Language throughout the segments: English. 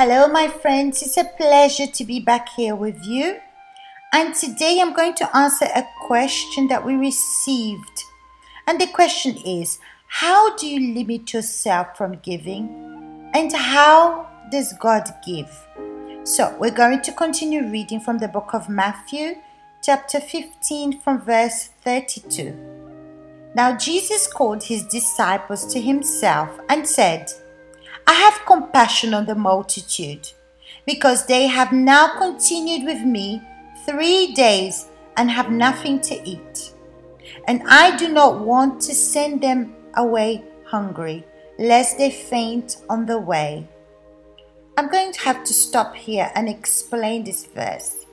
Hello, my friends. It's a pleasure to be back here with you. And today I'm going to answer a question that we received. And the question is How do you limit yourself from giving? And how does God give? So, we're going to continue reading from the book of Matthew, chapter 15, from verse 32. Now, Jesus called his disciples to himself and said, I have compassion on the multitude, because they have now continued with me three days and have nothing to eat. And I do not want to send them away hungry, lest they faint on the way. I'm going to have to stop here and explain this verse.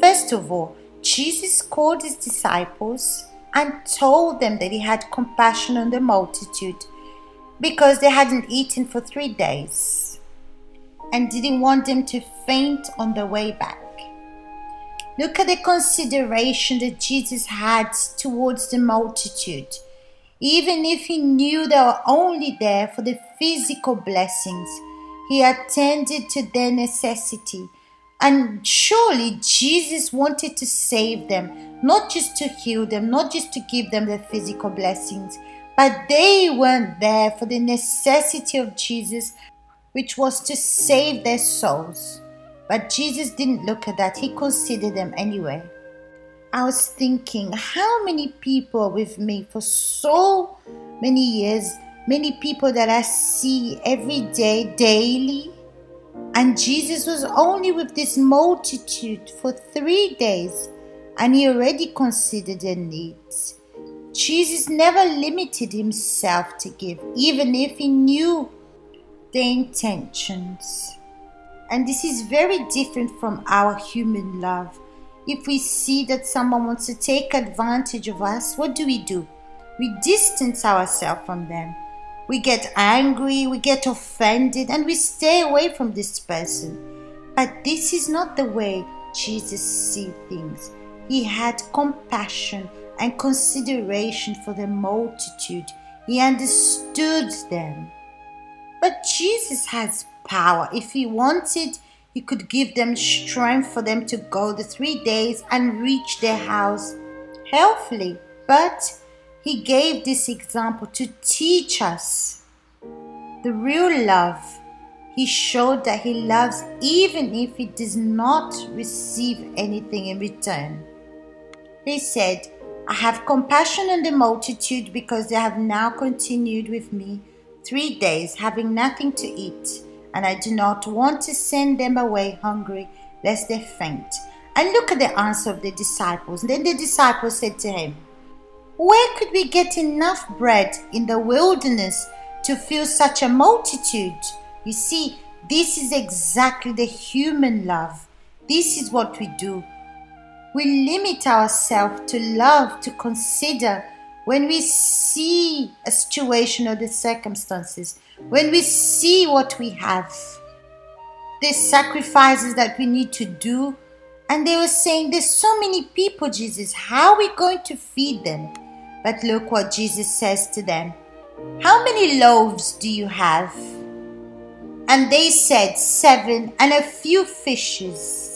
First of all, Jesus called his disciples and told them that he had compassion on the multitude because they hadn't eaten for three days and didn't want them to faint on the way back. Look at the consideration that Jesus had towards the multitude. Even if he knew they were only there for the physical blessings, he attended to their necessity. And surely Jesus wanted to save them, not just to heal them, not just to give them the physical blessings, but they weren't there for the necessity of Jesus, which was to save their souls. But Jesus didn't look at that, he considered them anyway. I was thinking, how many people with me for so many years, many people that I see every day, daily, and Jesus was only with this multitude for three days, and he already considered their needs. Jesus never limited himself to give, even if he knew the intentions. And this is very different from our human love. If we see that someone wants to take advantage of us, what do we do? We distance ourselves from them. We get angry, we get offended, and we stay away from this person. But this is not the way Jesus sees things. He had compassion and consideration for the multitude. He understood them. But Jesus has power. If he wanted, he could give them strength for them to go the three days and reach their house healthily. But he gave this example to teach us the real love. He showed that he loves even if he does not receive anything in return. He said, I have compassion on the multitude because they have now continued with me three days, having nothing to eat, and I do not want to send them away hungry, lest they faint. And look at the answer of the disciples. Then the disciples said to him, Where could we get enough bread in the wilderness to fill such a multitude? You see, this is exactly the human love. This is what we do we limit ourselves to love, to consider when we see a situation or the circumstances, when we see what we have, the sacrifices that we need to do. And they were saying, There's so many people, Jesus, how are we going to feed them? But look what Jesus says to them How many loaves do you have? And they said, Seven, and a few fishes.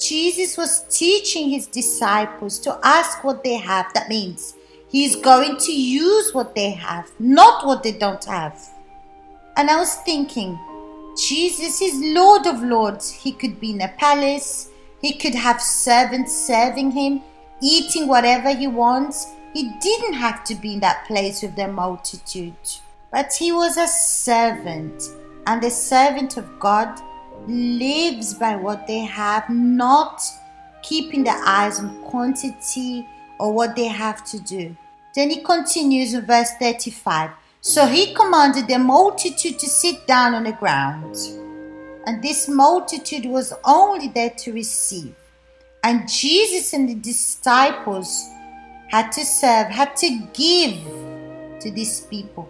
Jesus was teaching his disciples to ask what they have. That means he's going to use what they have, not what they don't have. And I was thinking, Jesus is Lord of Lords. He could be in a palace, he could have servants serving him, eating whatever he wants. He didn't have to be in that place with the multitude. But he was a servant, and the servant of God lives by what they have, not keeping their eyes on quantity or what they have to do. Then he continues in verse 35. So he commanded the multitude to sit down on the ground. And this multitude was only there to receive. And Jesus and the disciples had to serve, had to give to these people.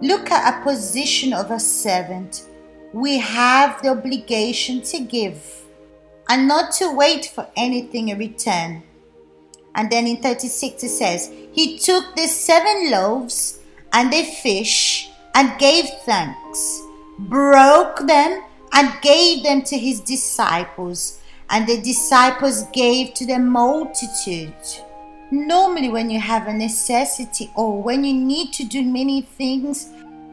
Look at a position of a servant we have the obligation to give and not to wait for anything in return. And then in 36 it says, He took the seven loaves and the fish and gave thanks, broke them, and gave them to his disciples, and the disciples gave to the multitude. Normally, when you have a necessity or when you need to do many things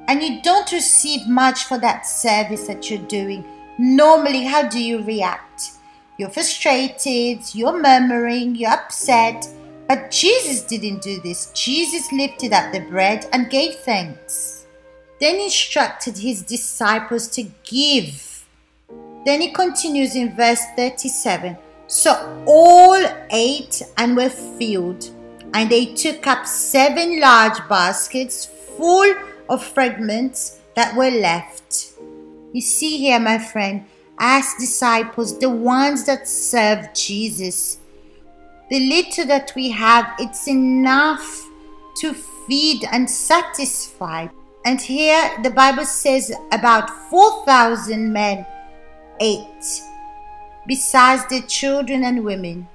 and you don't receive much for that service that you're doing, normally, how do you react? You're frustrated, you're murmuring, you're upset. But Jesus didn't do this. Jesus lifted up the bread and gave thanks. Then instructed his disciples to give. Then he continues in verse 37 So all ate and were filled, and they took up seven large baskets full of fragments that were left. You see here, my friend, as disciples, the ones that serve Jesus, the little that we have, it's enough to feed and satisfy. And here the Bible says about 4,000 men ate, besides the children and women.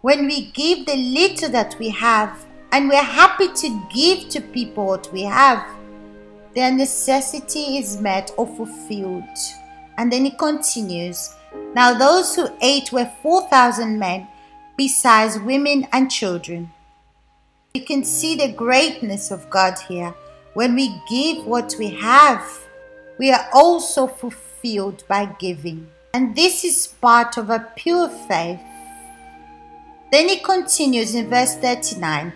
When we give the little that we have, and we're happy to give to people what we have, their necessity is met or fulfilled. And then he continues Now those who ate were 4,000 men, besides women and children. You can see the greatness of God here. When we give what we have, we are also fulfilled by giving. And this is part of a pure faith. Then he continues in verse 39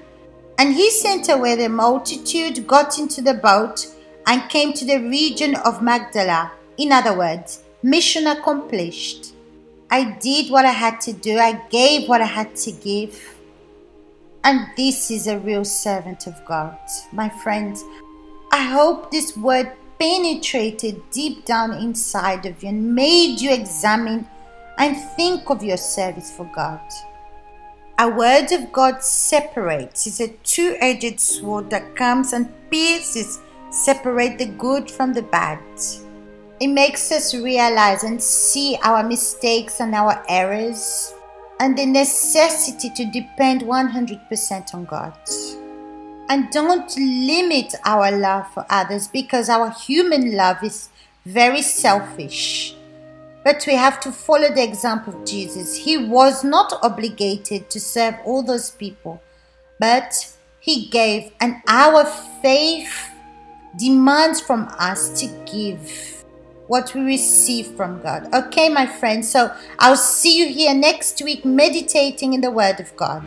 And he sent away the multitude, got into the boat, and came to the region of Magdala. In other words, mission accomplished. I did what I had to do, I gave what I had to give. And this is a real servant of God. My friends, I hope this word penetrated deep down inside of you and made you examine and think of your service for God. A word of God separates. It's a two edged sword that comes and pierces, separate the good from the bad. It makes us realize and see our mistakes and our errors and the necessity to depend 100% on God. And don't limit our love for others because our human love is very selfish. But we have to follow the example of Jesus. He was not obligated to serve all those people, but he gave, and our faith demands from us to give what we receive from God. Okay, my friends, so I'll see you here next week meditating in the Word of God.